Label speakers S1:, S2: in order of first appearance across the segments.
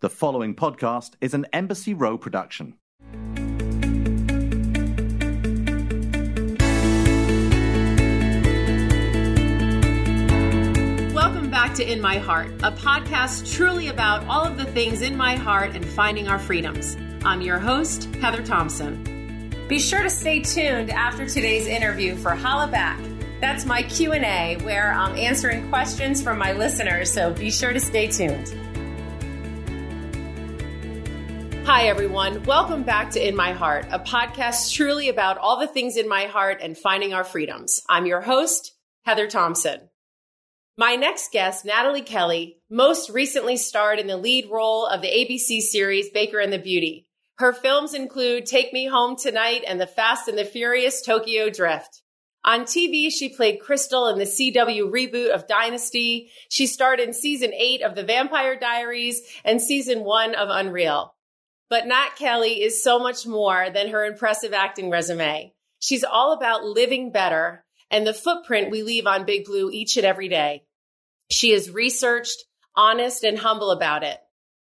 S1: The following podcast is an Embassy Row production.
S2: Welcome back to In My Heart, a podcast truly about all of the things in my heart and finding our freedoms. I'm your host, Heather Thomson. Be sure to stay tuned after today's interview for Holla Back. That's my Q&A where I'm answering questions from my listeners, so be sure to stay tuned. Hi, everyone. Welcome back to In My Heart, a podcast truly about all the things in my heart and finding our freedoms. I'm your host, Heather Thomson. My next guest, Nathalie Kelley, most recently starred in the lead role of the ABC series Baker and the Beauty. Her films include Take Me Home Tonight and The Fast and the Furious Tokyo Drift. On TV, she played Crystal in the CW reboot of Dynasty. She starred in season eight of The Vampire Diaries and season one of Unreal. But Nat Kelley is so much more than her impressive acting resume. She's all about living better and the footprint we leave on Big Blue each and every day. She is researched, honest, and humble about it.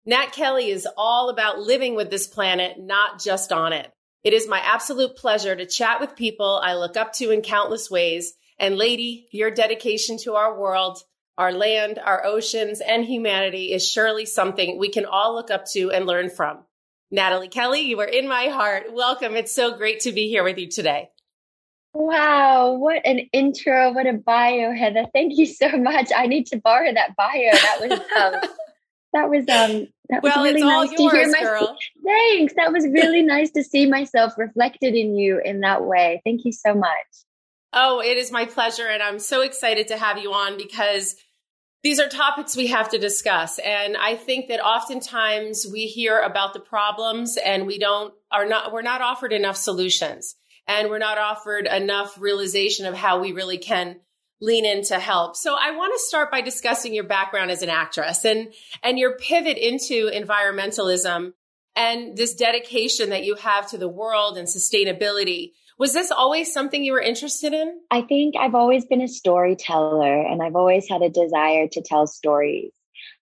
S2: Nat Kelley is all about living with this planet, not just on it. It is my absolute pleasure to chat with people I look up to in countless ways. And lady, your dedication to our world, our land, our oceans, and humanity is surely something we can all look up to and learn from. Nathalie Kelley, you are in my heart. Welcome. It's so great to be here with you today.
S3: Wow, what an intro, what a bio, Heather. Thank you so much. I need to borrow that bio. That was um that was um that was
S2: well,
S3: really nice
S2: yours,
S3: to hear my
S2: girl.
S3: thanks. That was really nice to see myself reflected in you in that way. Thank you so much.
S2: Oh, it is my pleasure. And I'm so excited to have you on because these are topics we have to discuss. And I think that oftentimes we hear about the problems and we don't, are not, we're not offered enough solutions and we're not offered enough realization of how we really can lean in to help. So I want to start by discussing your background as an actress and, and your pivot into environmentalism and this dedication that you have to the world and sustainability. Was this always something you were interested in?
S3: I think I've always been a storyteller and I've always had a desire to tell stories.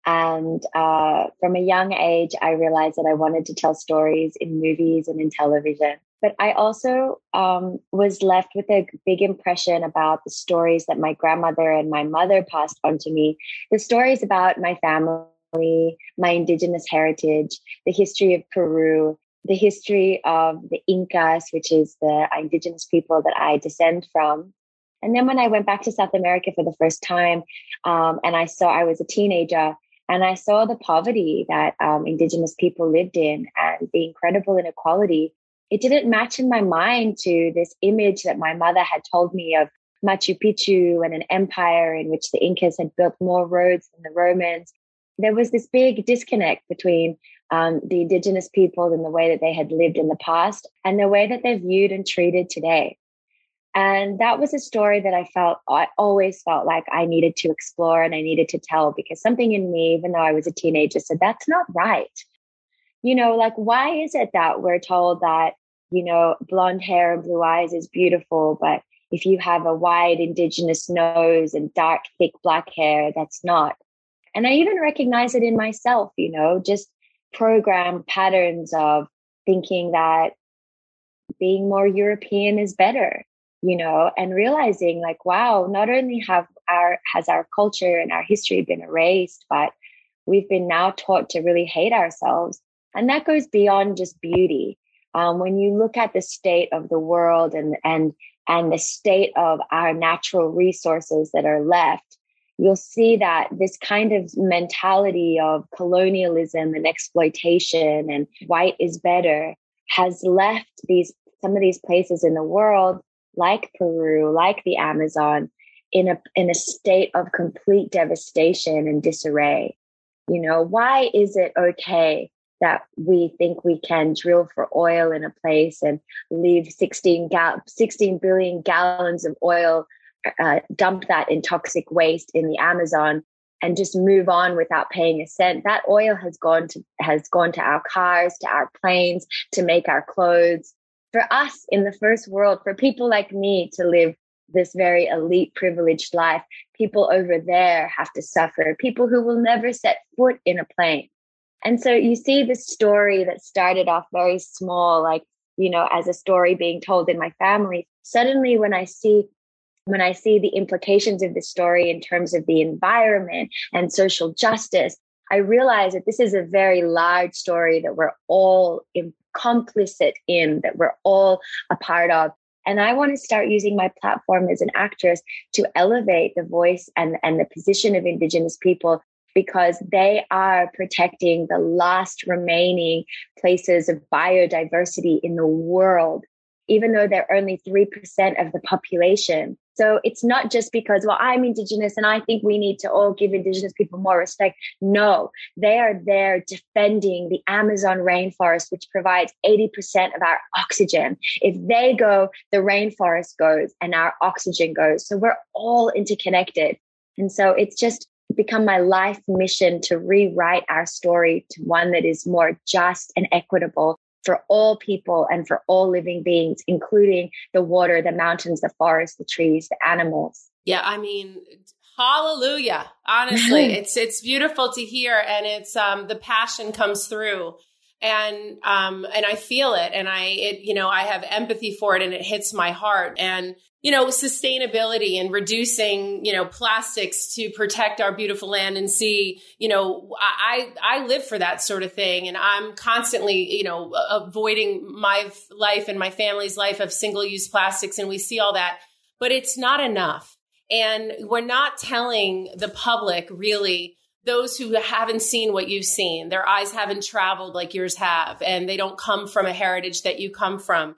S3: And uh, from a young age, I realized that I wanted to tell stories in movies and in television. But I also um, was left with a big impression about the stories that my grandmother and my mother passed on to me the stories about my family, my indigenous heritage, the history of Peru, the history of the Incas, which is the indigenous people that I descend from. And then when I went back to South America for the first time, um, and I saw I was a teenager, and I saw the poverty that um, indigenous people lived in and the incredible inequality. It didn't match in my mind to this image that my mother had told me of Machu Picchu and an empire in which the Incas had built more roads than the Romans. There was this big disconnect between um, the indigenous people and the way that they had lived in the past and the way that they're viewed and treated today. And that was a story that I felt, I always felt like I needed to explore and I needed to tell because something in me, even though I was a teenager, said, that's not right. You know, like, why is it that we're told that, you know, blonde hair and blue eyes is beautiful, but if you have a wide indigenous nose and dark, thick black hair, that's not. And I even recognize it in myself, you know, just program patterns of thinking that being more European is better, you know, and realizing like, wow, not only have our has our culture and our history been erased, but we've been now taught to really hate ourselves. And that goes beyond just beauty. Um, when you look at the state of the world and and and the state of our natural resources that are left, you'll see that this kind of mentality of colonialism and exploitation and white is better has left these some of these places in the world like Peru, like the Amazon, in a in a state of complete devastation and disarray. You know, why is it okay that we think we can drill for oil in a place and leave 16, gal- 16 billion gallons of oil uh, dump that in toxic waste in the Amazon and just move on without paying a cent. That oil has gone to has gone to our cars, to our planes, to make our clothes. For us in the first world, for people like me to live this very elite privileged life, people over there have to suffer. People who will never set foot in a plane. And so you see this story that started off very small, like, you know, as a story being told in my family. Suddenly, when I see when I see the implications of this story in terms of the environment and social justice, I realize that this is a very large story that we're all complicit in, that we're all a part of. And I want to start using my platform as an actress to elevate the voice and, and the position of Indigenous people because they are protecting the last remaining places of biodiversity in the world, even though they're only 3% of the population. So it's not just because, well, I'm Indigenous and I think we need to all give Indigenous people more respect. No, they are there defending the Amazon rainforest, which provides 80% of our oxygen. If they go, the rainforest goes and our oxygen goes. So we're all interconnected. And so it's just become my life mission to rewrite our story to one that is more just and equitable for all people and for all living beings, including the water, the mountains, the forests, the trees, the animals.
S2: Yeah, I mean, hallelujah. Honestly, it's it's beautiful to hear and it's um the passion comes through and um and I feel it. And I it you know I have empathy for it and it hits my heart. And you know sustainability and reducing you know plastics to protect our beautiful land and sea you know I I live for that sort of thing. And I'm constantly you know avoiding my life and my family's life of single use plastics. And we see all that but it's not enough. And we're not telling the public really those who haven't seen what you've seen, their eyes haven't traveled like yours have, and they don't come from a heritage that you come from.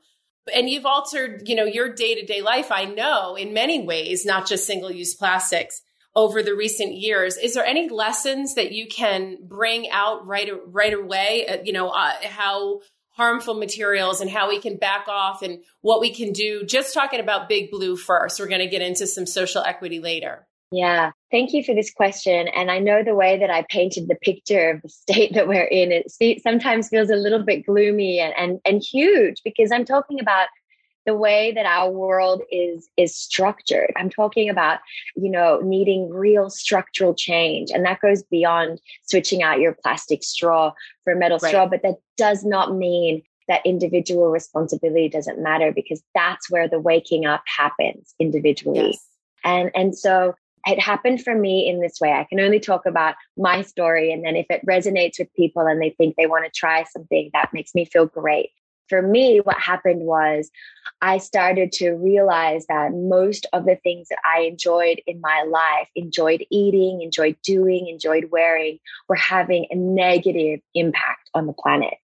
S2: And you've altered, you know, your day to day life. I know in many ways, not just single use plastics over the recent years. Is there any lessons that you can bring out right, right away? Uh, you know, uh, how harmful materials and how we can back off and what we can do. Just talking about Big Blue first. We're going to get into some social equity later.
S3: Yeah, thank you for this question. And I know the way that I painted the picture of the state that we're in, it sometimes feels a little bit gloomy and, and, and huge because I'm talking about the way that our world is is structured i'm talking about you know needing real structural change and that goes beyond switching out your plastic straw for a metal right. straw but that does not mean that individual responsibility doesn't matter because that's where the waking up happens individually yes. and and so it happened for me in this way. I can only talk about my story. And then if it resonates with people and they think they want to try something, that makes me feel great. For me, what happened was I started to realize that most of the things that I enjoyed in my life, enjoyed eating, enjoyed doing, enjoyed wearing, were having a negative impact on the planet.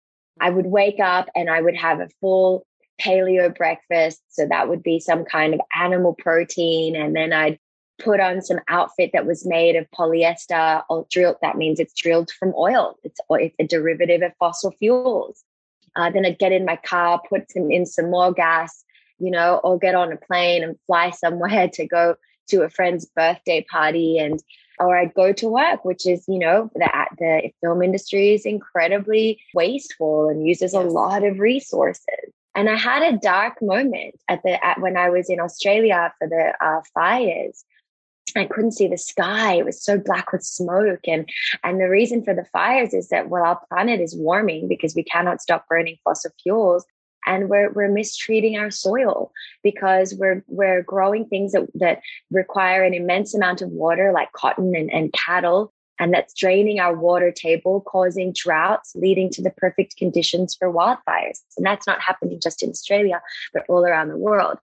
S3: I would wake up and I would have a full paleo breakfast. So that would be some kind of animal protein. And then I'd put on some outfit that was made of polyester or drilled. That means it's drilled from oil. It's, it's a derivative of fossil fuels. Uh, then I'd get in my car, put some in some more gas, you know, or get on a plane and fly somewhere to go to a friend's birthday party and or I'd go to work, which is, you know, the the film industry is incredibly wasteful and uses yes. a lot of resources. And I had a dark moment at the at when I was in Australia for the uh, fires, I couldn't see the sky. It was so black with smoke. And, and the reason for the fires is that, well, our planet is warming because we cannot stop burning fossil fuels. And we're, we're mistreating our soil because we're, we're growing things that, that require an immense amount of water, like cotton and, and cattle. And that's draining our water table, causing droughts, leading to the perfect conditions for wildfires. And that's not happening just in Australia, but all around the world.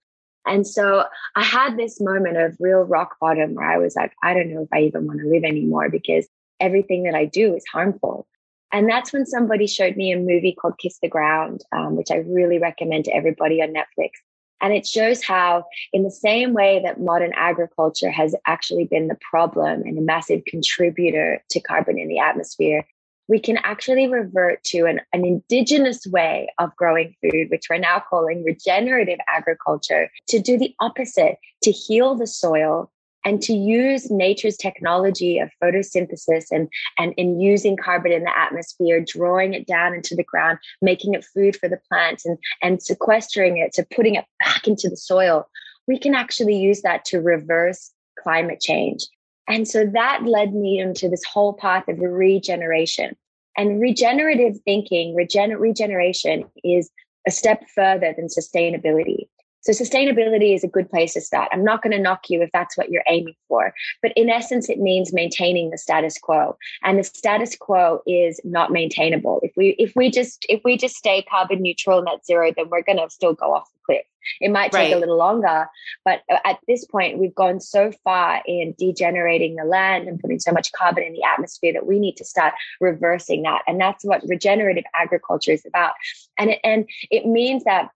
S3: And so I had this moment of real rock bottom where I was like, I don't know if I even want to live anymore because everything that I do is harmful. And that's when somebody showed me a movie called Kiss the Ground, um, which I really recommend to everybody on Netflix. And it shows how, in the same way that modern agriculture has actually been the problem and a massive contributor to carbon in the atmosphere, we can actually revert to an, an indigenous way of growing food, which we're now calling regenerative agriculture, to do the opposite, to heal the soil and to use nature's technology of photosynthesis and, and in using carbon in the atmosphere, drawing it down into the ground, making it food for the plants and, and sequestering it, to putting it back into the soil, we can actually use that to reverse climate change. And so that led me into this whole path of regeneration. And regenerative thinking, regen- regeneration is a step further than sustainability. So sustainability is a good place to start. I'm not going to knock you if that's what you're aiming for, but in essence, it means maintaining the status quo. And the status quo is not maintainable. If we if we just if we just stay carbon neutral net zero, then we're going to still go off the cliff. It might take right. a little longer, but at this point, we've gone so far in degenerating the land and putting so much carbon in the atmosphere that we need to start reversing that. And that's what regenerative agriculture is about. And it, and it means that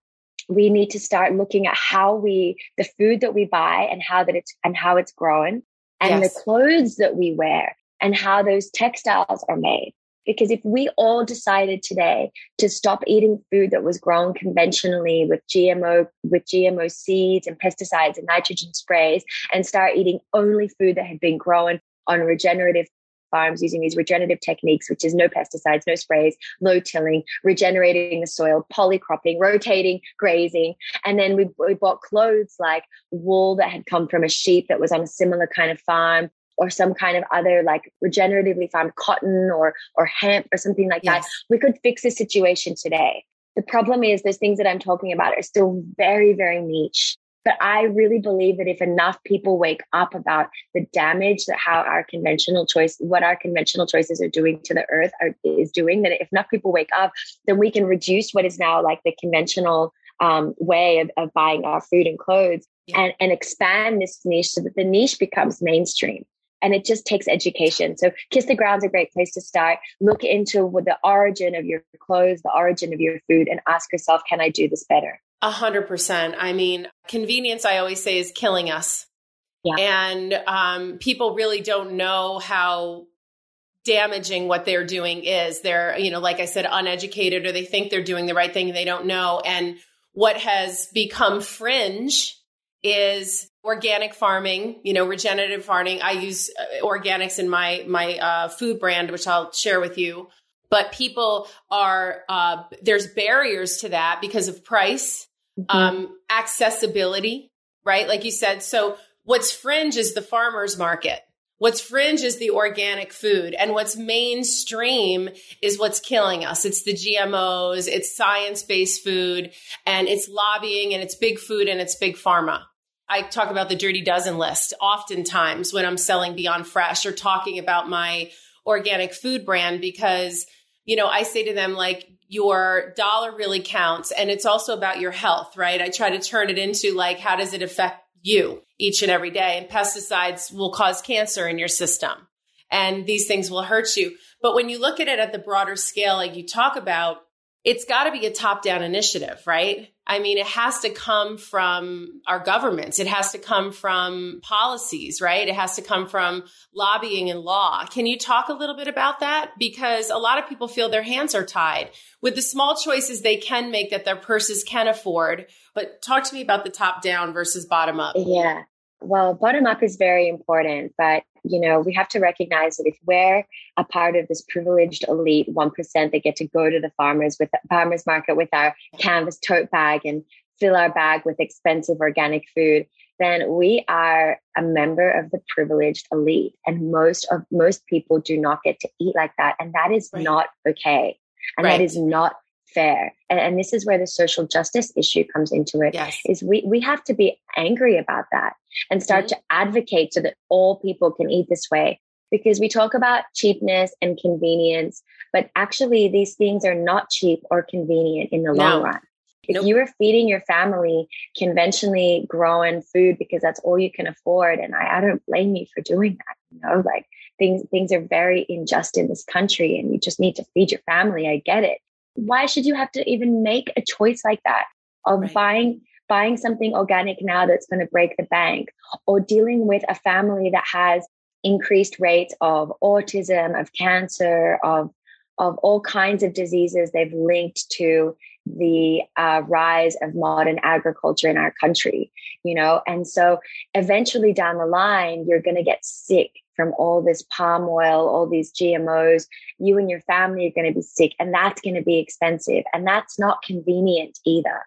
S3: we need to start looking at how we the food that we buy and how that it's and how it's grown and yes. the clothes that we wear and how those textiles are made because if we all decided today to stop eating food that was grown conventionally with gmo with gmo seeds and pesticides and nitrogen sprays and start eating only food that had been grown on regenerative farms using these regenerative techniques, which is no pesticides, no sprays, low tilling, regenerating the soil, polycropping, rotating, grazing. And then we, we bought clothes like wool that had come from a sheep that was on a similar kind of farm or some kind of other like regeneratively farmed cotton or or hemp or something like yes. that we could fix the situation today the problem is those things that i'm talking about are still very very niche but I really believe that if enough people wake up about the damage that how our conventional choice, what our conventional choices are doing to the earth are, is doing, that if enough people wake up, then we can reduce what is now like the conventional um, way of, of buying our food and clothes yeah. and, and expand this niche so that the niche becomes mainstream and it just takes education. So Kiss the Ground's a great place to start. Look into what the origin of your clothes, the origin of your food, and ask yourself, can I do this better?
S2: A hundred percent. I mean, convenience, I always say, is killing us. Yeah. And um, people really don't know how damaging what they're doing is. They're, you know, like I said, uneducated or they think they're doing the right thing and they don't know. And what has become fringe is organic farming, you know, regenerative farming. I use uh, organics in my my uh, food brand, which I'll share with you. But people are uh, there's barriers to that because of price mm-hmm. um, accessibility, right? Like you said. So what's fringe is the farmer's market. What's fringe is the organic food. And what's mainstream is what's killing us. It's the GMOs, it's science based food, and it's lobbying, and it's big food, and it's big pharma. I talk about the dirty dozen list oftentimes when I'm selling Beyond Fresh or talking about my organic food brand because, you know, I say to them, like, your dollar really counts. And it's also about your health, right? I try to turn it into like, how does it affect you each and every day? And pesticides will cause cancer in your system and these things will hurt you. But when you look at it at the broader scale, like you talk about, it's got to be a top down initiative, right? I mean, it has to come from our governments. It has to come from policies, right? It has to come from lobbying and law. Can you talk a little bit about that? Because a lot of people feel their hands are tied with the small choices they can make that their purses can afford. But talk to me about the top down versus bottom up.
S3: Yeah. Well, bottom up is very important, but you know, we have to recognize that if we're a part of this privileged elite 1% that get to go to the farmers with the farmers market with our canvas tote bag and fill our bag with expensive organic food, then we are a member of the privileged elite. And most of most people do not get to eat like that. And that is right. not okay. And right. that is not fair. And, and, this is where the social justice issue comes into it. Yes. Is we, we have to be angry about that and start mm-hmm. to advocate so that all people can eat this way. Because we talk about cheapness and convenience, but actually these things are not cheap or convenient in the no. long run. If nope. you are feeding your family conventionally grown food because that's all you can afford, and I, I don't blame you for doing that, you know, like things things are very unjust in this country and you just need to feed your family. I get it why should you have to even make a choice like that of right. buying buying something organic now that's going to break the bank or dealing with a family that has increased rates of autism of cancer of of all kinds of diseases they've linked to the uh, rise of modern agriculture in our country you know and so eventually down the line you're going to get sick from all this palm oil, all these GMOs, you and your family are going to be sick and that's going to be expensive and that's not convenient either.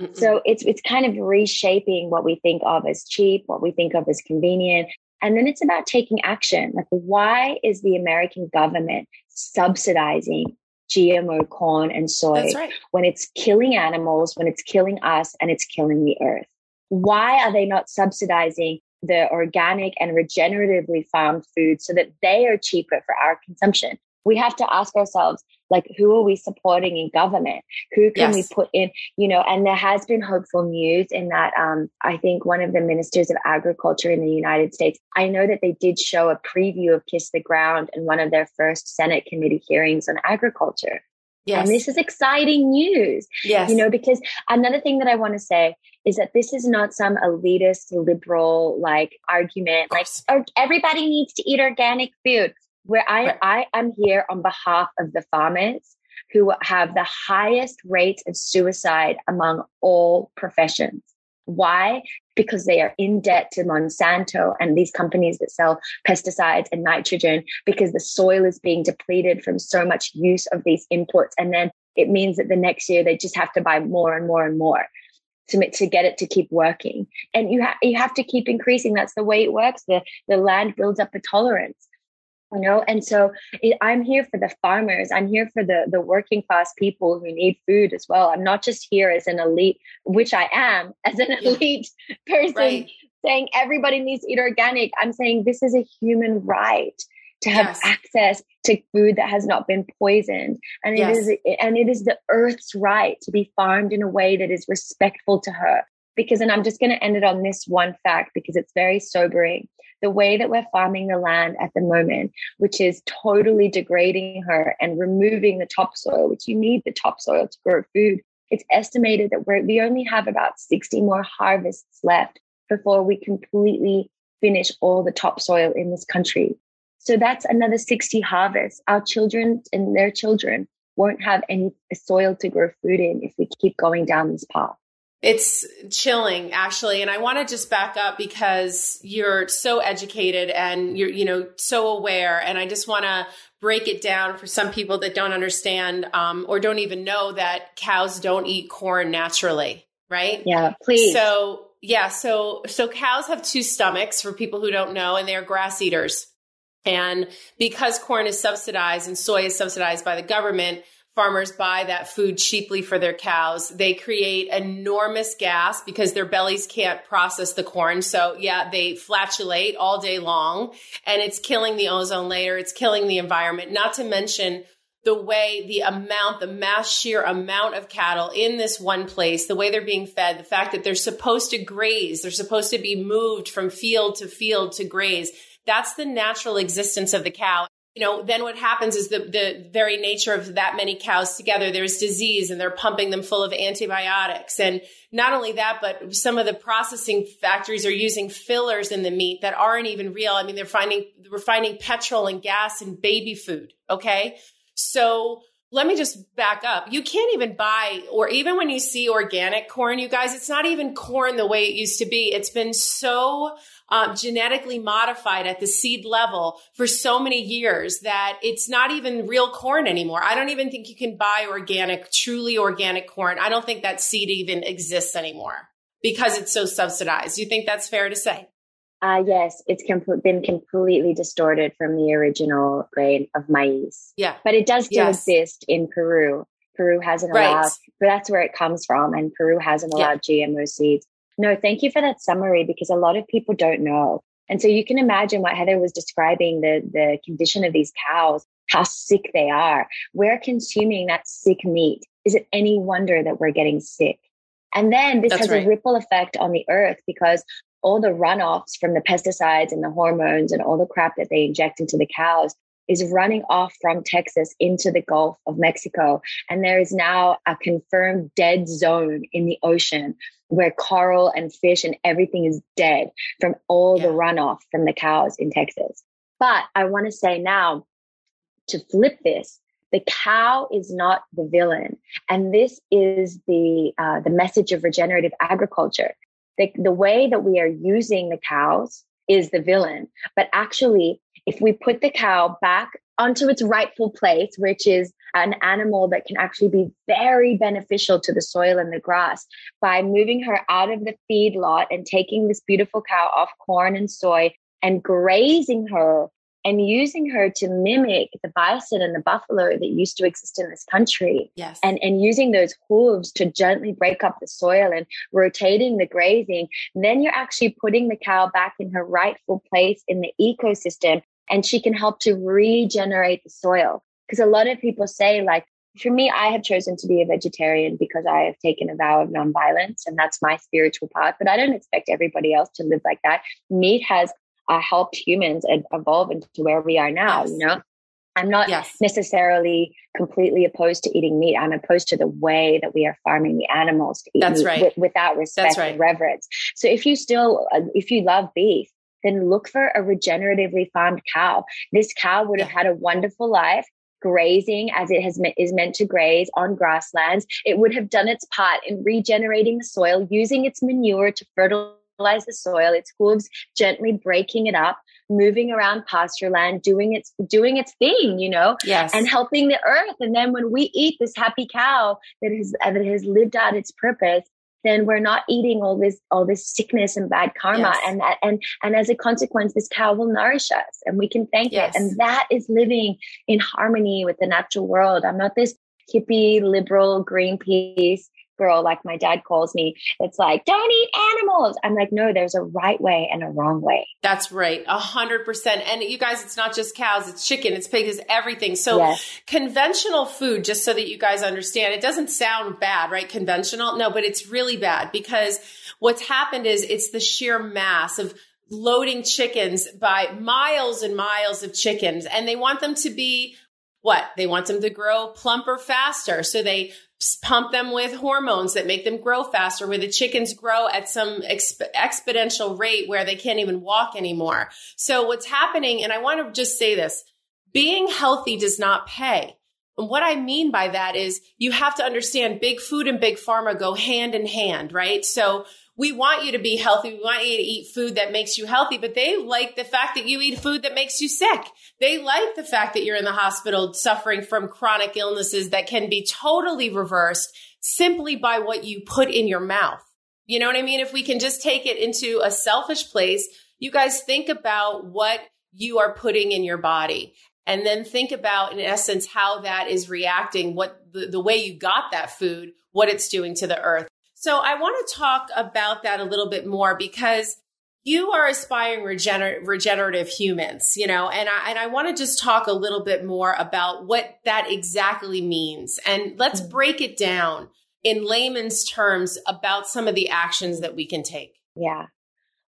S3: Mm-mm. So it's it's kind of reshaping what we think of as cheap, what we think of as convenient, And then it's about taking action. Like, why is the American government subsidizing GMO corn and soy
S2: right.
S3: when it's killing animals, when it's killing us, and it's killing the earth? Why are they not subsidizing the organic and regeneratively farmed food so that they are cheaper for our consumption? We have to ask ourselves, like, who are we supporting in government? Who can yes. we put in, you know? And there has been hopeful news in that um, I think one of the ministers of agriculture in the United States, I know that they did show a preview of Kiss the Ground in one of their first Senate committee hearings on agriculture. Yes. And this is exciting news.
S2: Yes.
S3: You know, because another thing that I want to say is that this is not some elitist liberal like argument like oh, everybody needs to eat organic food where I, right. I am here on behalf of the farmers who have the highest rates of suicide among all professions. Why? Because they are in debt to Monsanto and these companies that sell pesticides and nitrogen because the soil is being depleted from so much use of these inputs. And then it means that the next year they just have to buy more and more and more to, to get it to keep working. And you, ha- you have to keep increasing. That's the way it works. The, the land builds up a tolerance you know? And so it, i'm here for the farmers. I'm here for the the working class people who need food as well. I'm not just here as an elite which i am as an elite person right. saying everybody needs to eat organic. I'm saying this is a human right to have yes. access to food that has not been poisoned. And yes. it is and it is the earth's right to be farmed in a way that is respectful to her. Because and i'm just going to end it on this one fact because it's very sobering the way that we're farming the land at the moment, which is totally degrading her and removing the topsoil, which you need the topsoil to grow food. It's estimated that we only have about 60 more harvests left before we completely finish all the topsoil in this country. So that's another 60 harvests. Our children and their children won't have any soil to grow food in if we keep going down this path.
S2: It's chilling, actually. And I want to just back up because you're so educated and you're, you know, so aware. And I just want to break it down for some people that don't understand um, or don't even know that cows don't eat corn naturally, right?
S3: Yeah, please.
S2: So, yeah, so so cows have two stomachs for people who don't know, and they're grass eaters. And because corn is subsidized and soy is subsidized by the government, farmers buy that food cheaply for their cows. They create enormous gas because their bellies can't process the corn. So yeah, they flatulate all day long and it's killing the ozone layer. It's killing the environment, not to mention the way the amount, the mass sheer amount of cattle in this one place, the way they're being fed, the fact that they're supposed to graze, they're supposed to be moved from field to field to graze. That's the natural existence of the cow you know, then what happens is the, the very nature of that many cows together, there's disease and they're pumping them full of antibiotics. And not only that, but some of the processing factories are using fillers in the meat that aren't even real. I mean, they're finding, we're finding petrol and gas in baby food. Okay. So let me just back up. You can't even buy, or even when you see organic corn, you guys, it's not even corn the way it used to be. It's been so uh, genetically modified at the seed level for so many years that it's not even real corn anymore. I don't even think you can buy organic, truly organic corn. I don't think that seed even exists anymore because it's so subsidized. You think that's fair to say?
S3: Uh, yes, it's com- been completely distorted from the original grain of maize.
S2: Yeah.
S3: But it does still yes. exist in Peru. Peru hasn't right. allowed, but that's where it comes from. And Peru hasn't allowed yeah. GMO seeds. No, thank you for that summary because a lot of people don't know. And so you can imagine what Heather was describing the, the condition of these cows, how sick they are. We're consuming that sick meat. Is it any wonder that we're getting sick? And then this That's has right. a ripple effect on the earth because all the runoffs from the pesticides and the hormones and all the crap that they inject into the cows is running off from Texas into the Gulf of Mexico. And there is now a confirmed dead zone in the ocean where coral and fish and everything is dead from all yeah. the runoff from the cows in Texas. But I want to say now to flip this, the cow is not the villain. And this is the, uh, the message of regenerative agriculture the, the way that we are using the cows is the villain. But actually, if we put the cow back onto its rightful place, which is an animal that can actually be very beneficial to the soil and the grass by moving her out of the feed lot and taking this beautiful cow off corn and soy and grazing her and using her to mimic the bison and the buffalo that used to exist in this country.
S2: Yes.
S3: And, and using those hooves to gently break up the soil and rotating the grazing, then you're actually putting the cow back in her rightful place in the ecosystem and she can help to regenerate the soil. Because a lot of people say, like, for me, I have chosen to be a vegetarian because I have taken a vow of nonviolence and that's my spiritual path. But I don't expect everybody else to live like that. Meat has uh, helped humans evolve into where we are now. Yes. You know, I'm not yes. necessarily completely opposed to eating meat. I'm opposed to the way that we are farming the animals to eat
S2: That's
S3: meat
S2: right.
S3: w- without respect right. and reverence. So if you still, uh, if you love beef, then look for a regeneratively farmed cow. This cow would have had a wonderful life grazing as it has is meant to graze on grasslands. It would have done its part in regenerating the soil, using its manure to fertilize the soil, its hooves gently breaking it up, moving around pasture land, doing its doing its thing, you know,
S2: yes,
S3: and helping the earth. And then when we eat this happy cow that has that has lived out its purpose, then we're not eating all this all this sickness and bad karma yes. and that and and as a consequence this cow will nourish us and we can thank yes. it and that is living in harmony with the natural world i'm not this hippie liberal greenpeace girl, like my dad calls me, it's like, don't eat animals. I'm like, no, there's a right way and a wrong way.
S2: That's right. A hundred percent. And you guys, it's not just cows, it's chicken, it's pigs, it's everything. So yes. conventional food, just so that you guys understand, it doesn't sound bad, right? Conventional. No, but it's really bad because what's happened is it's the sheer mass of loading chickens by miles and miles of chickens and they want them to be what? They want them to grow plumper faster. So they pump them with hormones that make them grow faster, where the chickens grow at some exp- exponential rate where they can't even walk anymore. So what's happening, and I want to just say this, being healthy does not pay. And what I mean by that is you have to understand big food and big pharma go hand in hand, right? So we want you to be healthy. We want you to eat food that makes you healthy, but they like the fact that you eat food that makes you sick. They like the fact that you're in the hospital suffering from chronic illnesses that can be totally reversed simply by what you put in your mouth. You know what I mean? If we can just take it into a selfish place, you guys think about what you are putting in your body and then think about in essence how that is reacting what the, the way you got that food what it's doing to the earth so I want to talk about that a little bit more because you are aspiring regener- regenerative humans, you know, and I, and I want to just talk a little bit more about what that exactly means. And let's mm-hmm. break it down in layman's terms about some of the actions that we can take.
S3: Yeah.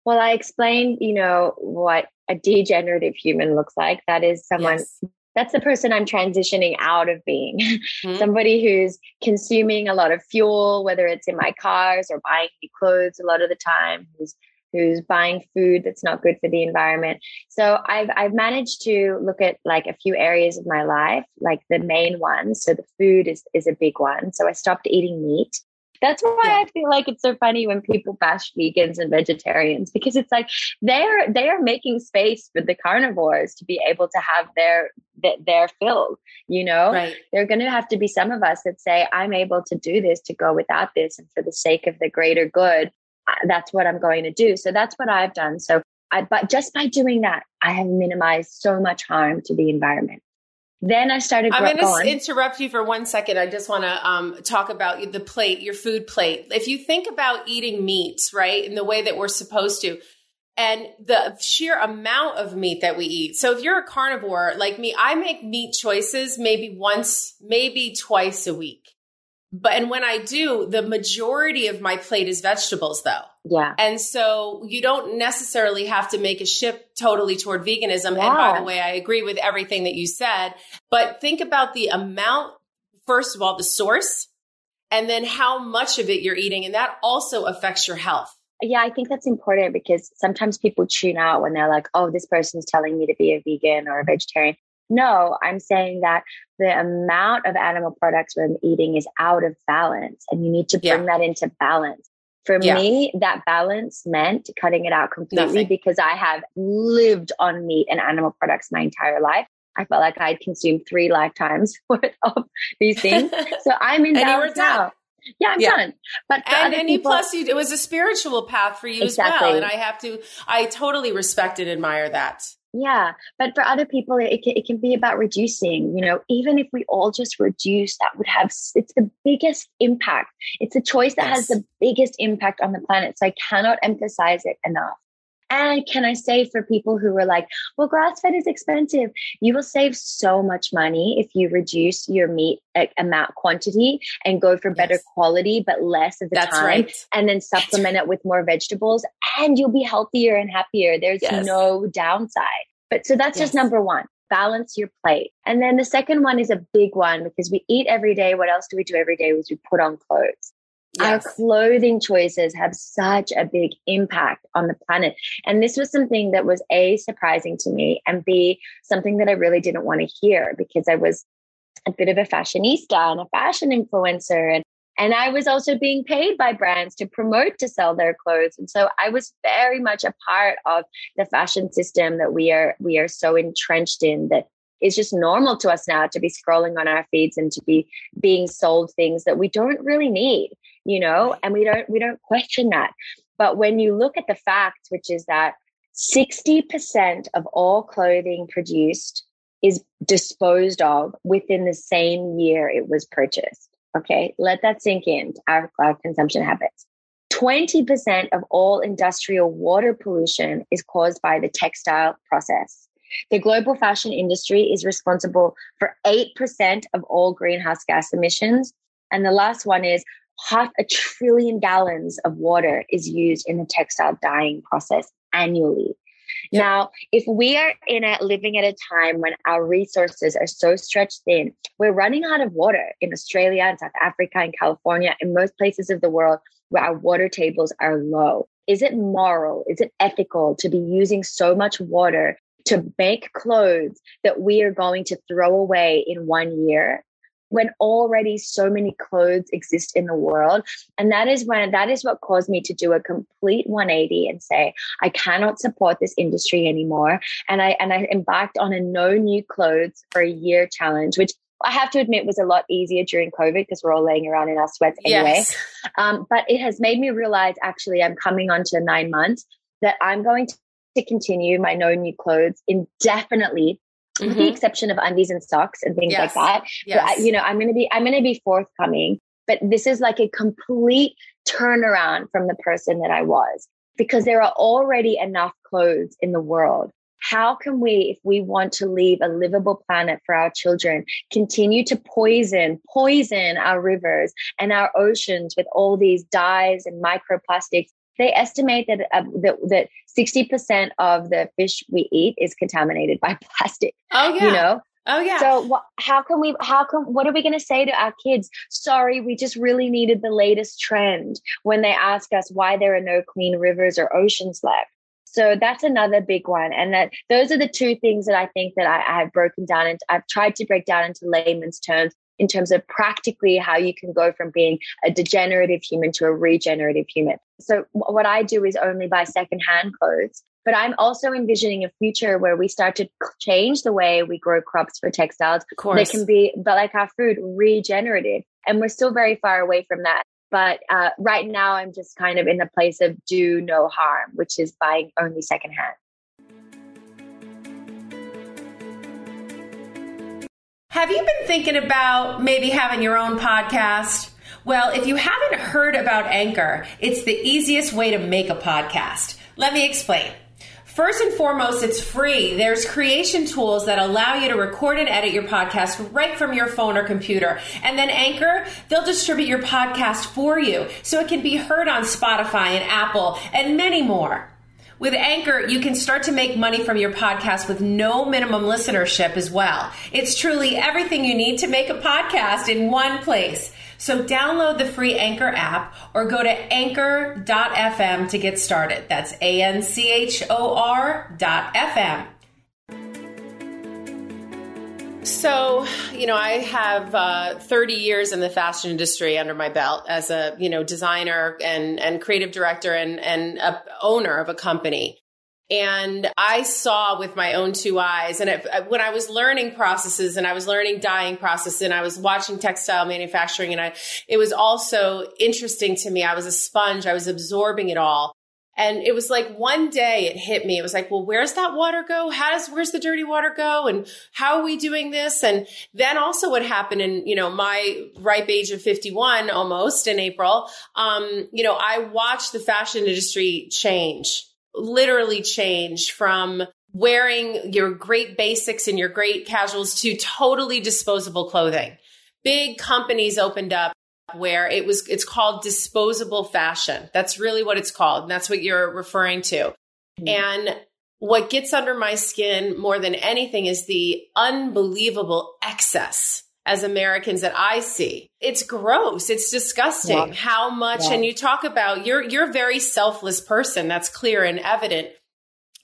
S3: Well, I explained, you know, what a degenerative human looks like. That is someone yes that's the person I'm transitioning out of being. Mm-hmm. Somebody who's consuming a lot of fuel, whether it's in my cars or buying new clothes a lot of the time, who's who's buying food that's not good for the environment. So I've I've managed to look at like a few areas of my life, like the main ones. So the food is is a big one. So I stopped eating meat. That's why yeah. I feel like it's so funny when people bash vegans and vegetarians because it's like they're they are making space for the carnivores to be able to have their their fill. You know,
S2: right.
S3: there are going to have to be some of us that say, "I'm able to do this to go without this, and for the sake of the greater good, uh, that's what I'm going to do." So that's what I've done. So, I, but just by doing that, I have minimized so much harm to the environment. Then I started.
S2: I'm going to interrupt you for one second. I just want to um, talk about the plate, your food plate. If you think about eating meats, right, in the way that we're supposed to, and the sheer amount of meat that we eat. So if you're a carnivore like me, I make meat choices maybe once, maybe twice a week. But and when I do, the majority of my plate is vegetables though.
S3: Yeah.
S2: And so you don't necessarily have to make a shift totally toward veganism. Yeah. And by the way, I agree with everything that you said, but think about the amount, first of all, the source, and then how much of it you're eating. And that also affects your health.
S3: Yeah, I think that's important because sometimes people tune out when they're like, oh, this person's telling me to be a vegan or a vegetarian. No, I'm saying that the amount of animal products we're eating is out of balance and you need to bring yeah. that into balance. For yeah. me, that balance meant cutting it out completely Nothing. because I have lived on meat and animal products my entire life. I felt like I'd consumed three lifetimes worth of these things. So I'm in balance now. yeah, I'm yeah. done.
S2: But and, and people, plus, you, it was a spiritual path for you exactly. as well, and I have to, I totally respect and admire that.
S3: Yeah, but for other people, it can, it can be about reducing. You know, even if we all just reduce, that would have it's the biggest impact. It's a choice that yes. has the biggest impact on the planet. So I cannot emphasize it enough. And can I say for people who are like, well, grass fed is expensive, you will save so much money if you reduce your meat eh, amount quantity and go for better yes. quality, but less of the
S2: That's
S3: time.
S2: Right.
S3: And then supplement it with more vegetables and you'll be healthier and happier. There's yes. no downside. But so that's yes. just number one. Balance your plate. And then the second one is a big one because we eat every day. What else do we do every day? Is we put on clothes. Yes. Our clothing choices have such a big impact on the planet. And this was something that was A, surprising to me, and B, something that I really didn't want to hear because I was a bit of a fashionista and a fashion influencer. And, and I was also being paid by brands to promote to sell their clothes. And so I was very much a part of the fashion system that we are, we are so entrenched in that it's just normal to us now to be scrolling on our feeds and to be being sold things that we don't really need you know, and we don't we don't question that. But when you look at the fact, which is that 60% of all clothing produced is disposed of within the same year it was purchased. Okay, let that sink in our, our consumption habits. 20% of all industrial water pollution is caused by the textile process. The global fashion industry is responsible for 8% of all greenhouse gas emissions. And the last one is half a trillion gallons of water is used in the textile dyeing process annually. Now, if we are in a living at a time when our resources are so stretched thin, we're running out of water in Australia and South Africa and California and most places of the world where our water tables are low. Is it moral? Is it ethical to be using so much water to make clothes that we are going to throw away in one year? When already so many clothes exist in the world. And that is when that is what caused me to do a complete 180 and say, I cannot support this industry anymore. And I and I embarked on a no new clothes for a year challenge, which I have to admit was a lot easier during COVID because we're all laying around in our sweats anyway. Yes. Um, but it has made me realize actually I'm coming on to nine months that I'm going to continue my no new clothes indefinitely mm-hmm. with the mm-hmm. exception of undies and socks and things yes. like that. Yes. But, you know, I'm going to be, I'm going to be forthcoming, but this is like a complete turnaround from the person that I was because there are already enough clothes in the world. How can we, if we want to leave a livable planet for our children, continue to poison, poison our rivers and our oceans with all these dyes and microplastics they estimate that uh, that, that 60% of the fish we eat is contaminated by plastic.
S2: Oh yeah.
S3: You know?
S2: Oh yeah.
S3: So wh- how can we how can what are we going to say to our kids? Sorry, we just really needed the latest trend when they ask us why there are no clean rivers or oceans left. So that's another big one. And that those are the two things that I think that I, I have broken down and I've tried to break down into layman's terms in terms of practically how you can go from being a degenerative human to a regenerative human. So what I do is only buy secondhand clothes, but I'm also envisioning a future where we start to change the way we grow crops for textiles.
S2: Of course.
S3: They can be, but like our food, regenerative. And we're still very far away from that. But uh, right now, I'm just kind of in the place of do no harm, which is buying only secondhand.
S2: Have you been thinking about maybe having your own podcast? Well, if you haven't heard about Anchor, it's the easiest way to make a podcast. Let me explain. First and foremost, it's free. There's creation tools that allow you to record and edit your podcast right from your phone or computer. And then Anchor, they'll distribute your podcast for you so it can be heard on Spotify and Apple and many more. With Anchor, you can start to make money from your podcast with no minimum listenership as well. It's truly everything you need to make a podcast in one place. So download the free Anchor app or go to anchor.fm to get started. That's A N C H O R dot FM. So, you know, I have uh, 30 years in the fashion industry under my belt as a, you know, designer and, and creative director and, and owner of a company. And I saw with my own two eyes. And it, uh, when I was learning processes and I was learning dyeing process and I was watching textile manufacturing and I, it was also interesting to me. I was a sponge. I was absorbing it all. And it was like one day it hit me. It was like, well, where's that water go? How does, where's the dirty water go? And how are we doing this? And then also what happened in, you know, my ripe age of 51 almost in April, um, you know, I watched the fashion industry change literally change from wearing your great basics and your great casuals to totally disposable clothing. Big companies opened up where it was it's called disposable fashion. That's really what it's called. And that's what you're referring to. Mm-hmm. And what gets under my skin more than anything is the unbelievable excess as Americans that I see. It's gross. It's disgusting yeah. how much yeah. and you talk about you're you're a very selfless person. That's clear and evident.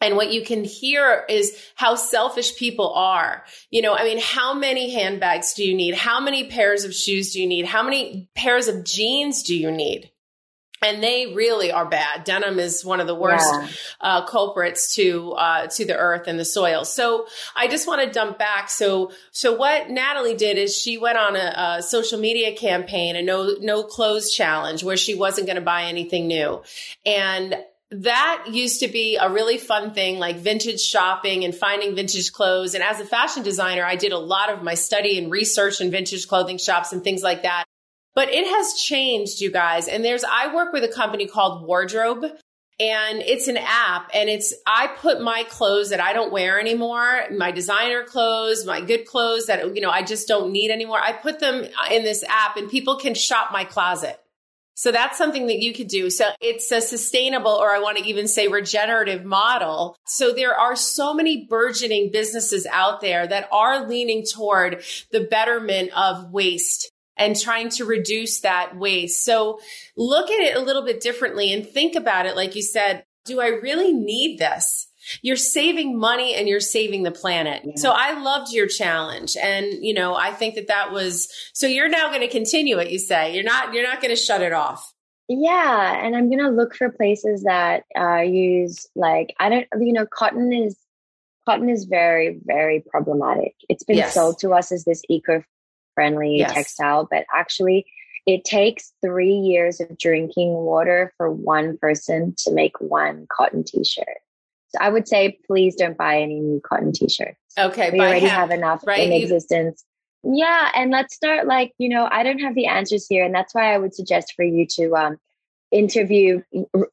S2: And what you can hear is how selfish people are. You know, I mean, how many handbags do you need? How many pairs of shoes do you need? How many pairs of jeans do you need? and they really are bad. Denim is one of the worst yeah. uh, culprits to uh, to the earth and the soil. So I just want to dump back. So so what Nathalie did is she went on a, a social media campaign, a no no clothes challenge, where she wasn't going to buy anything new, and that used to be a really fun thing, like vintage shopping and finding vintage clothes. And as a fashion designer, I did a lot of my study and research in vintage clothing shops and things like that. But it has changed, you guys. And there's, I work with a company called Wardrobe and it's an app and it's, I put my clothes that I don't wear anymore, my designer clothes, my good clothes that, you know, I just don't need anymore. I put them in this app and people can shop my closet. So that's something that you could do. So it's a sustainable, or I want to even say regenerative model. So there are so many burgeoning businesses out there that are leaning toward the betterment of waste and trying to reduce that waste. So look at it a little bit differently and think about it. Like you said, do I really need this? You're saving money and you're saving the planet. Yeah. So I loved your challenge. And, you know, I think that that was, so you're now going to continue it, you say. You're not, you're not going to shut it off.
S3: Yeah. And I'm going to look for places that uh, use like, I don't, you know, cotton is, cotton is very, very problematic. It's been yes. sold to us as this eco friendly yes. textile, but actually it takes three years of drinking water for one person to make one cotton t-shirt. I would say, please don't buy any new cotton t-shirts.
S2: Okay.
S3: We already have enough right? in existence. Yeah. And let's start like, you know, I don't have the answers here. And that's why I would suggest for you to um, interview Re-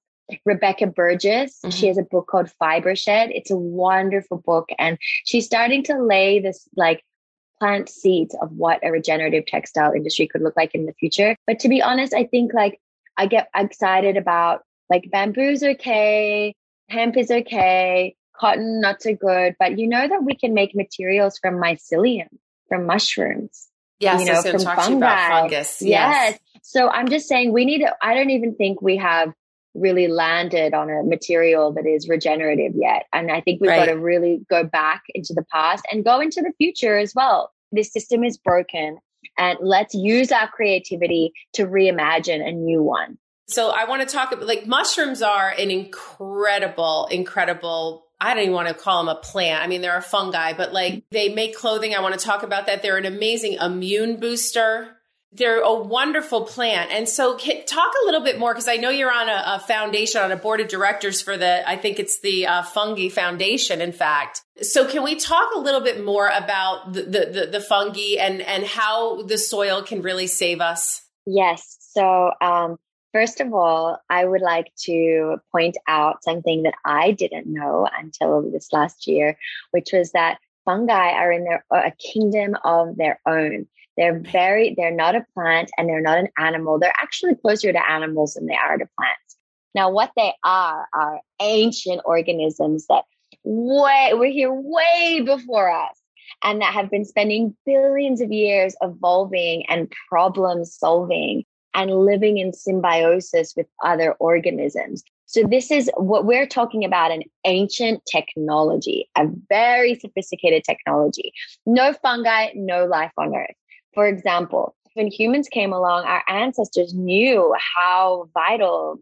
S3: Rebecca Burgess. Mm-hmm. She has a book called Fibershed. It's a wonderful book. And she's starting to lay this like plant seeds of what a regenerative textile industry could look like in the future. But to be honest, I think like I get excited about like bamboo's okay, hemp is okay, cotton not so good, but you know that we can make materials from mycelium, from mushrooms.
S2: Yes,
S3: you know,
S2: so from fungi. fungus. Yes. yes.
S3: So I'm just saying we need to, I don't even think we have really landed on a material that is regenerative yet. And I think we've right. got to really go back into the past and go into the future as well. This system is broken and let's use our creativity to reimagine a new one.
S2: So I want to talk about like mushrooms are an incredible, incredible I don't even want to call them a plant. I mean, they're a fungi, but like they make clothing. I want to talk about that. They're an amazing immune booster they're a wonderful plant. And so talk a little bit more because I know you're on a, a, foundation, on a board of directors for the, I think it's the uh, Fungi Foundation, in fact. So can we talk a little bit more about the, the, the, the fungi and, and how the soil can really save us?
S3: Yes. So, um, first of all, I would like to point out something that I didn't know until this last year, which was that fungi are in their, a kingdom of their own. They're very, they're not a plant and they're not an animal. They're actually closer to animals than they are to plants. Now, what they are are ancient organisms that way, were here way before us and that have been spending billions of years evolving and problem solving and living in symbiosis with other organisms. So this is what we're talking about an ancient technology, a very sophisticated technology. No fungi, no life on earth. For example, when humans came along, our ancestors knew how vital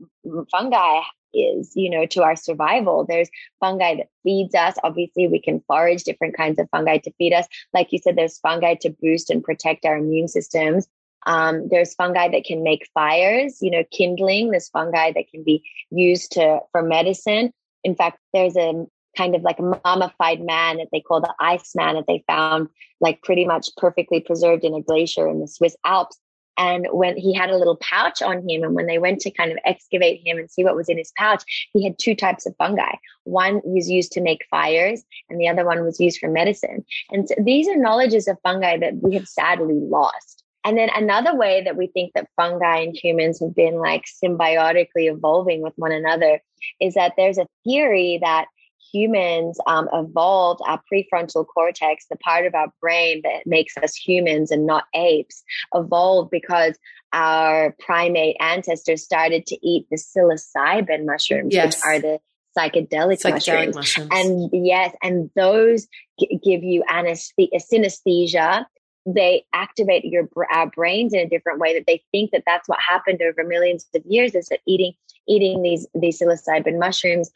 S3: fungi is, you know, to our survival. There's fungi that feeds us. Obviously, we can forage different kinds of fungi to feed us. Like you said, there's fungi to boost and protect our immune systems. Um, there's fungi that can make fires, you know, kindling. There's fungi that can be used to for medicine. In fact, there's a kind of like a mummified man that they call the ice man that they found like pretty much perfectly preserved in a glacier in the Swiss Alps. And when he had a little pouch on him, and when they went to kind of excavate him and see what was in his pouch, he had two types of fungi. One was used to make fires, and the other one was used for medicine. And so these are knowledges of fungi that we have sadly lost. And then another way that we think that fungi and humans have been like symbiotically evolving with one another is that there's a theory that humans um, evolved our prefrontal cortex, the part of our brain that makes us humans and not apes, evolved because our primate ancestors started to eat the psilocybin mushrooms, yes. which are the psychedelic, psychedelic mushrooms. mushrooms. And yes, and those g- give you anesthesia, synesthesia they activate your our brains in a different way that they think that that's what happened over millions of years is that eating eating these these psilocybin mushrooms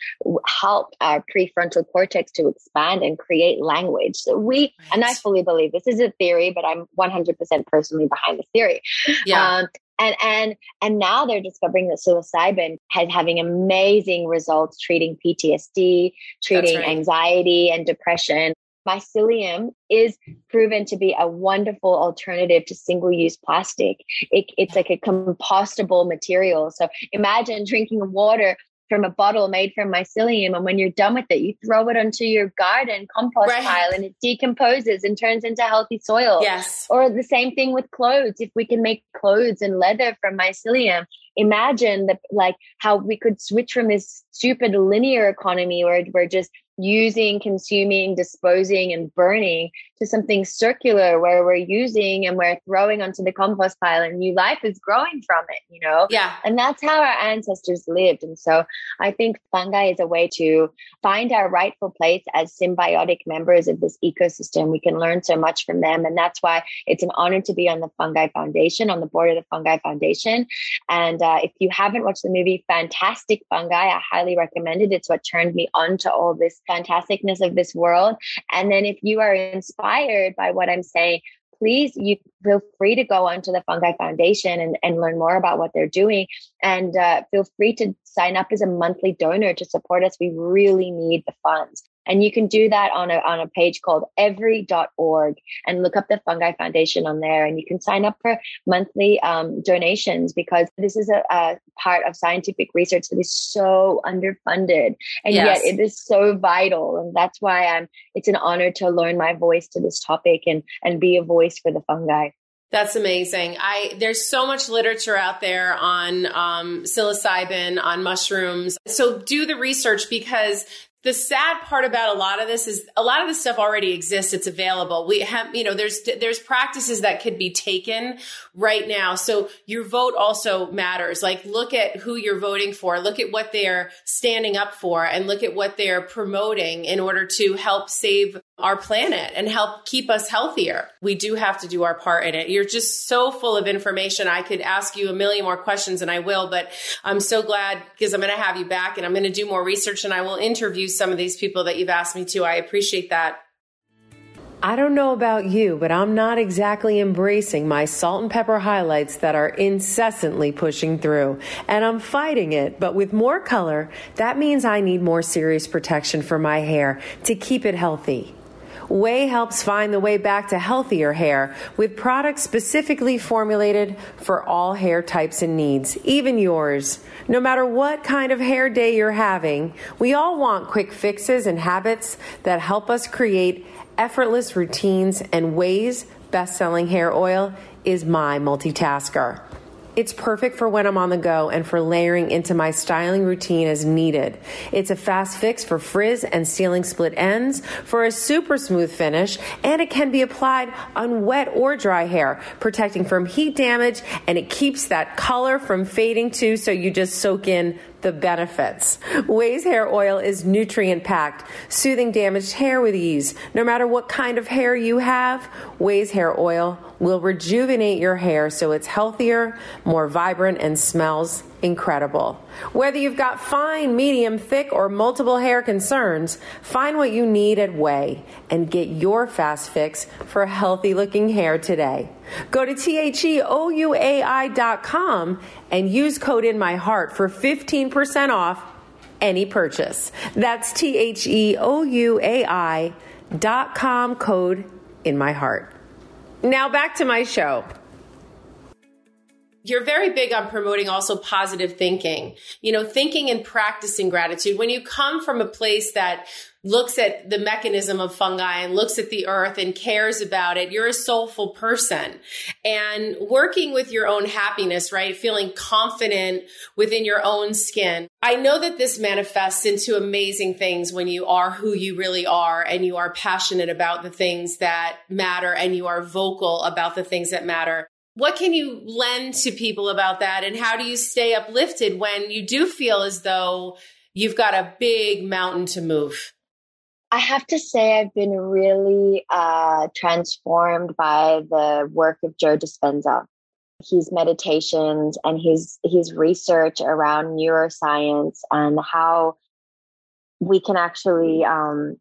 S3: helped our prefrontal cortex to expand and create language so we right. and i fully believe this is a theory but i'm 100% personally behind the theory yeah. Um, and and and now they're discovering that psilocybin has having amazing results treating PTSD, treating right. anxiety and depression mycelium is proven to be a wonderful alternative to single use plastic. It, it's like a compostable material. So imagine drinking water from a bottle made from mycelium. And when you're done with it, you throw it onto your garden compost right. pile and it decomposes and turns into healthy soil.
S2: Yes.
S3: Or the same thing with clothes. If we can make clothes and leather from mycelium, imagine that like how we could switch from this stupid linear economy where we're just using, consuming, disposing, and burning to something circular where we're using and we're throwing onto the compost pile and new life is growing from it, you know?
S2: Yeah.
S3: And that's how our ancestors lived. And so I think fungi is a way to find our rightful place as symbiotic members of this ecosystem. We can learn so much from them. And that's why it's an honor to be on the Fungi Foundation, on the board of the Fungi Foundation. And uh, if you haven't watched the movie Fantastic Fungi, I highly recommend it. It's what turned me on to all this fantasticness of this world. And then if you are inspired by what I'm saying, please you feel free to go onto the fungi foundation and, and learn more about what they're doing. And uh, feel free to sign up as a monthly donor to support us. We really need the funds and you can do that on a, on a page called every.org and look up the Fungi Foundation on there. And you can sign up for monthly um, donations because this is a, a, part of scientific research that is so underfunded. And yes. yet it is so vital. And that's why I'm, it's an honor to learn my voice to this topic and, and be a voice for the fungi.
S2: That's amazing. I there's so much literature out there on um, psilocybin, on mushrooms. So do the research because the sad part about a lot of this is a lot of this stuff already exists. It's available. We have you know there's there's practices that could be taken right now. So your vote also matters. Like look at who you're voting for. Look at what they're standing up for and look at what they're promoting in order to help save our planet and help keep us healthier we do have to do our part in it you're just so full of information i could ask you a million more questions and i will but i'm so glad because i'm going to have you back and i'm going to do more research and i will interview some of these people that you've asked me to. I appreciate that.
S4: I don't know about you, but I'm not exactly embracing my salt and pepper highlights that are incessantly pushing through. And I'm fighting it, but with more color, that means I need more serious protection for my hair to keep it healthy. Ouai helps find the way back to healthier hair with products specifically formulated for all hair types and needs, even yours. No matter what kind of hair day you're having, we all want quick fixes and habits that help us create effortless routines, and Ouai's best selling hair oil is my multitasker. It's perfect for when I'm on the go and for layering into my styling routine as needed. It's a fast fix for frizz and sealing split ends for a super smooth finish, and it can be applied on wet or dry hair, protecting from heat damage, and it keeps that color from fading too, so you just soak in the benefits. Ouai's hair oil is nutrient packed, soothing damaged hair with ease. No matter what kind of hair you have, Ouai's hair oil will rejuvenate your hair so it's healthier, more vibrant, and smells incredible. Whether you've got fine, medium, thick, or multiple hair concerns, find what you need at Ouai and get your fast fix for healthy looking hair today. Go to theouai.com and use code in my heart for 15% off any purchase. That's T H E O U A I dot com code in my heart. Now back to my show
S2: you're very big on promoting also positive thinking, you know, thinking and practicing gratitude. When you come from a place that looks at the mechanism of fungi and looks at the earth and cares about it, you're a soulful person. And working with your own happiness, right? Feeling confident within your own skin. I know that this manifests into amazing things when you are who you really are and you are passionate about the things that matter and you are vocal about the things that matter. What can you lend to people about that? And how do you stay uplifted when you do feel as though you've got a big mountain to move?
S3: I have to say, I've been really uh, transformed by the work of Joe Dispenza. His meditations and his his research around neuroscience and how we can actually um,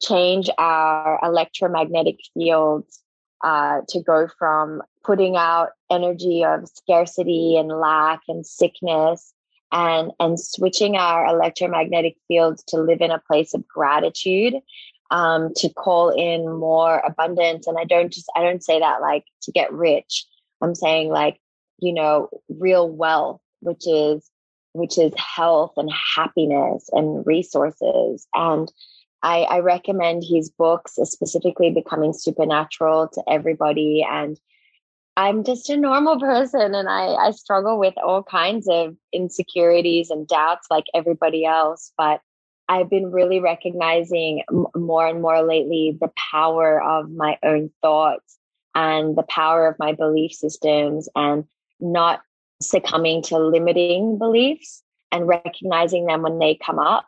S3: change our electromagnetic fields uh, to go from putting out energy of scarcity and lack and sickness and and switching our electromagnetic fields to live in a place of gratitude um, to call in more abundance. And i don't just i don't say that like to get rich. I'm saying like you know real wealth which is which is health and happiness and resources. And I, I recommend his books, uh, specifically Becoming Supernatural, to everybody. And I'm just a normal person and I, I struggle with all kinds of insecurities and doubts like everybody else. But I've been really recognizing m- more and more lately the power of my own thoughts and the power of my belief systems and not succumbing to limiting beliefs and recognizing them when they come up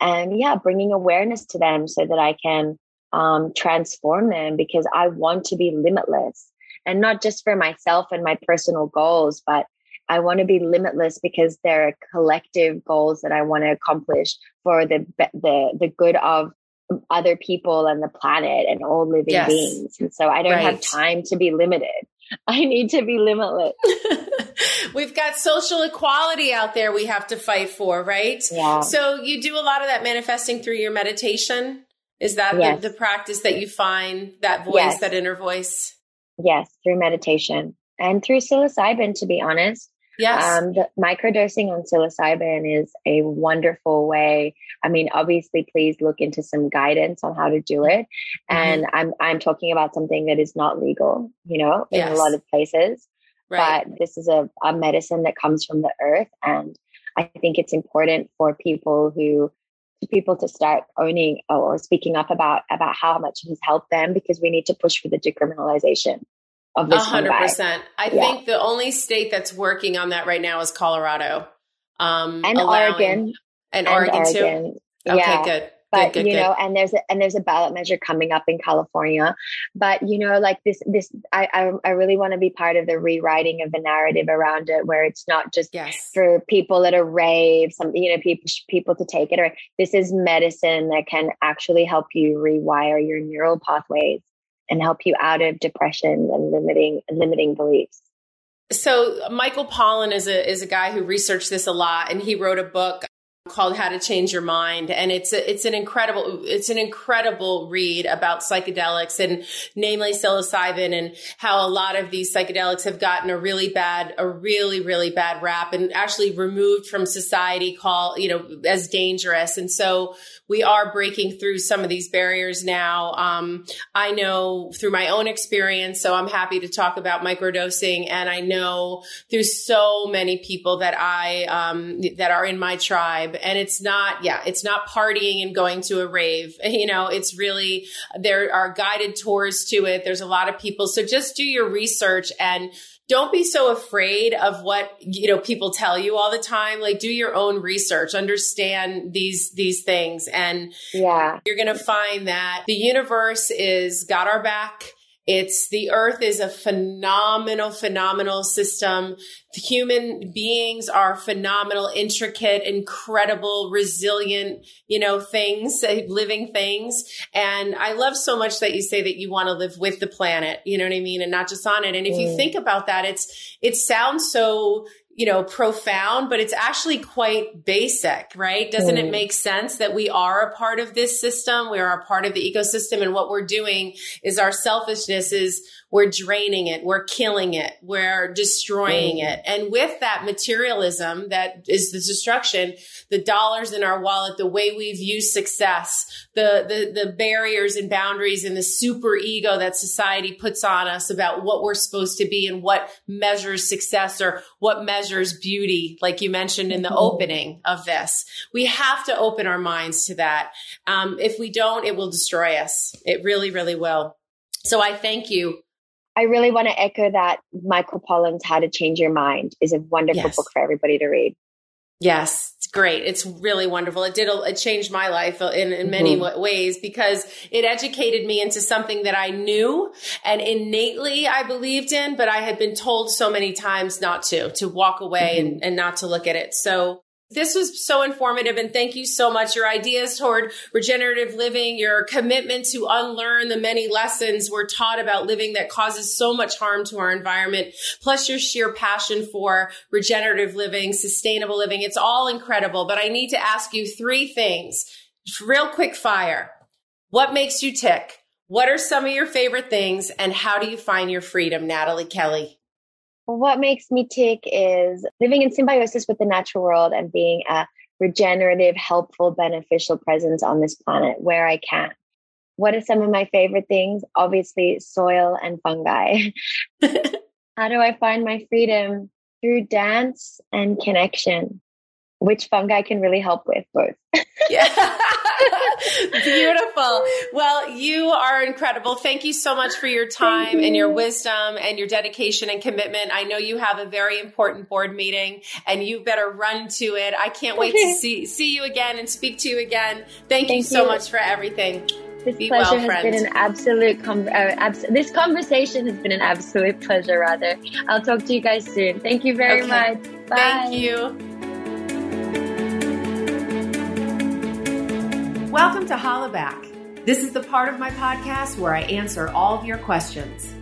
S3: and yeah, bringing awareness to them so that I can um, transform them because I want to be limitless and not just for myself and my personal goals, but I want to be limitless because there are collective goals that I want to accomplish for the the the good of other people and the planet and all living yes. beings. And so I don't right. have time to be limited. I need to be limitless.
S2: We've got social equality out there we have to fight for, right?
S3: Yeah.
S2: So you do a lot of that manifesting through your meditation. Is that yes. the, the, practice that you find that voice, yes. that inner voice?
S3: Yes, through meditation and through psilocybin, to be honest.
S2: Yes.
S3: Um, the microdosing on psilocybin is a wonderful way. I mean, obviously, please look into some guidance on how to do it. Mm-hmm. And I'm I'm talking about something that is not legal, you know, in yes. a lot of places. Right. But this is a, a medicine that comes from the earth. And I think it's important for people who people to start owning or speaking up about about how much it has helped them because we need to push for the decriminalization of this.
S2: hundred percent. I yeah. think the only state that's working on that right now is Colorado.
S3: Um, and Oregon.
S2: And, and Oregon, Oregon, too. Okay,
S3: yeah.
S2: good
S3: but
S2: good, good,
S3: you know and there's a and there's a ballot measure coming up in california but you know like this this i i, I really want to be part of the rewriting of the narrative around it where it's not just
S2: yes.
S3: for people that are rave some you know people people to take it or this is medicine that can actually help you rewire your neural pathways and help you out of depression and limiting limiting beliefs.
S2: So Michael Pollan is a is a guy who researched this a lot, and he wrote a book called How to Change Your Mind. And it's a, it's an incredible, it's an incredible read about psychedelics and namely psilocybin and how a lot of these psychedelics have gotten a really bad, a really, really bad rap and actually removed from society called, you know, as dangerous. And so we are breaking through some of these barriers now. Um, I know through my own experience, so I'm happy to talk about microdosing. And I know through so many people that I, um, that are in my tribe. And it's not, yeah, it's not partying and going to a rave. You know, it's really, there are guided tours to it. There's a lot of people. So just do your research and don't be so afraid of what you know people tell you all the time like do your own research understand these these things and
S3: yeah
S2: you're going to find that the universe is got our back It's the earth is a phenomenal, phenomenal system. The human beings are phenomenal, intricate, incredible, resilient, you know, things, living things. And I love so much that you say that you want to live with the planet, you know what I mean? And not just on it. And if mm. you think about that, it's, it sounds so you know, profound, but it's actually quite basic, right? Doesn't mm. it make sense that we are a part of this system? We are a part of the ecosystem. And what we're doing is our selfishness is we're draining it, we're killing it, we're destroying mm. it. And with that materialism that is the destruction, the dollars in our wallet, the way we view success, the, the, the barriers and boundaries and the super ego that society puts on us about what we're supposed to be and what measures success or what measures beauty, like you mentioned in the mm. opening of this. We have to open our minds to that. Um, if we don't, it will destroy us. It really, really will. So I thank you
S3: I really want to echo that Michael Pollan's How to Change Your Mind is a wonderful yes. book for everybody to read.
S2: Yes, it's great. It's really wonderful. It did, it changed my life in, in many mm-hmm. ways because it educated me into something that I knew and innately I believed in, but I had been told so many times not to, to walk away mm-hmm. and, and not to look at it. So this was so informative and thank you so much. Your ideas toward regenerative living, your commitment to unlearn the many lessons we're taught about living that causes so much harm to our environment, plus your sheer passion for regenerative living, sustainable living. It's all incredible, but I need to ask you three things. Real quick fire. What makes you tick? What are some of your favorite things and how do you find your freedom, Nathalie Kelley?
S3: What makes me tick is living in symbiosis with the natural world and being a regenerative, helpful, beneficial presence on this planet where I can. What are some of my favorite things? Obviously, soil and fungi. How do I find my freedom? Through dance and connection which fungi can really help with both. yeah.
S2: Beautiful. Well, you are incredible. Thank you so much for your time you. and your wisdom and your dedication and commitment. I know you have a very important board meeting and you better run to it. I can't wait to see see you again and speak to you again. Thank, Thank you so you. much for everything.
S3: This Be pleasure well, has friend. been an absolute. Com- uh, abs- this conversation has been an absolute pleasure. Rather, I'll talk to you guys soon. Thank you very okay. much.
S2: Bye. Thank you. Welcome to Hollaback. This is the part of my podcast where I answer all of your questions.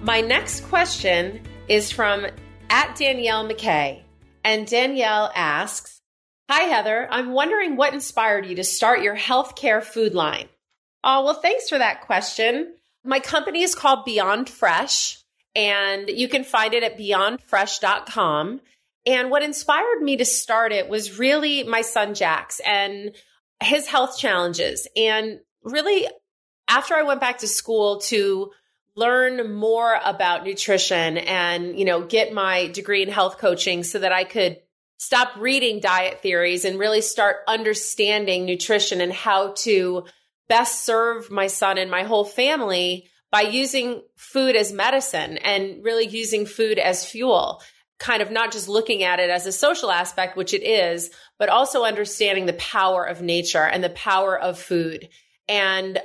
S2: My next question is from at Danielle McKay. And Danielle asks, Hi, Heather. I'm wondering what inspired you to start your healthcare food line. Oh, well, thanks for that question. My company is called Beyond Fresh, and you can find it at beyondfresh.com. And what inspired me to start it was really my son Jax. And his health challenges. And really, after I went back to school to learn more about nutrition and, you know, get my degree in health coaching so that I could stop reading diet theories and really start understanding nutrition and how to best serve my son and my whole family by using food as medicine and really using food as fuel kind of not just looking at it as a social aspect, which it is, but also understanding the power of nature and the power of food. And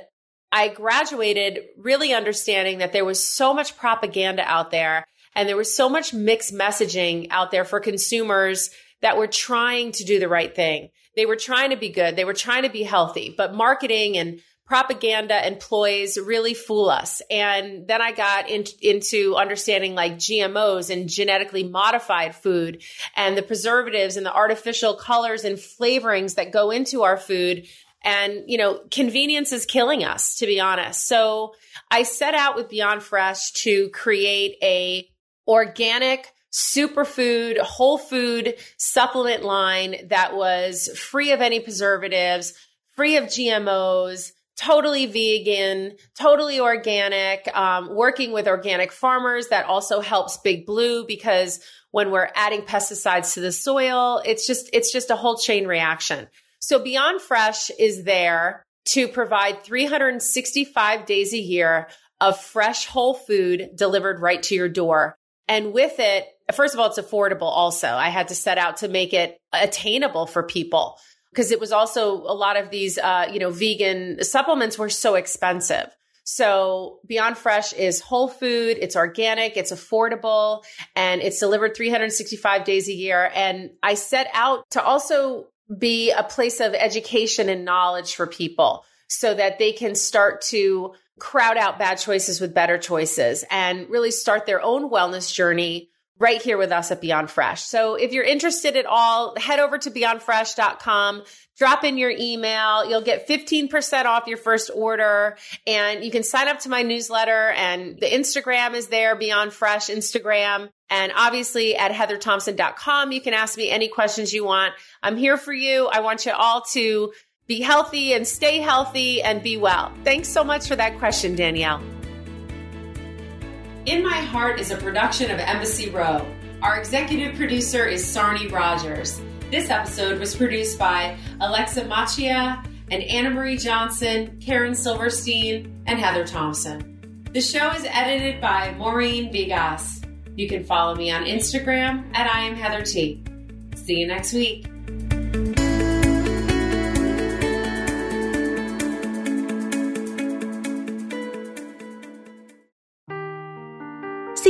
S2: I graduated really understanding that there was so much propaganda out there and there was so much mixed messaging out there for consumers that were trying to do the right thing. They were trying to be good. They were trying to be healthy, but marketing and propaganda and ploys really fool us. And then I got in, into understanding like GMOs and genetically modified food and the preservatives and the artificial colors and flavorings that go into our food. And, you know, convenience is killing us, to be honest. So I set out with Beyond Fresh to create a organic, superfood, whole food supplement line that was free of any preservatives, free of GMOs, totally vegan, totally organic, um, working with organic farmers. That also helps Big Blue because when we're adding pesticides to the soil, it's just, it's just a whole chain reaction. So Beyond Fresh is there to provide 365 days a year of fresh whole food delivered right to your door. And with it, first of all, it's affordable also. I had to set out to make it attainable for people because it was also a lot of these, uh, you know, vegan supplements were so expensive. So Beyond Fresh is whole food, it's organic, it's affordable, and it's delivered 365 days a year. And I set out to also be a place of education and knowledge for people so that they can start to crowd out bad choices with better choices and really start their own wellness journey right here with us at Beyond Fresh. So if you're interested at all, head over to beyondfresh.com, drop in your email. You'll get 15% off your first order and you can sign up to my newsletter and the Instagram is there, Beyond Fresh Instagram. And obviously at heatherthomson.com, you can ask me any questions you want. I'm here for you. I want you all to be healthy and stay healthy and be well. Thanks so much for that question, Danielle. In My Heart is a production of Embassy Row. Our executive producer is Sarni Rogers. This episode was produced by Alexa Machia and Anna Marie Johnson, Karen Silverstein, and Heather Thomson. The show is edited by Maureen Vigas. You can follow me on Instagram at I am Heather T. See you next week.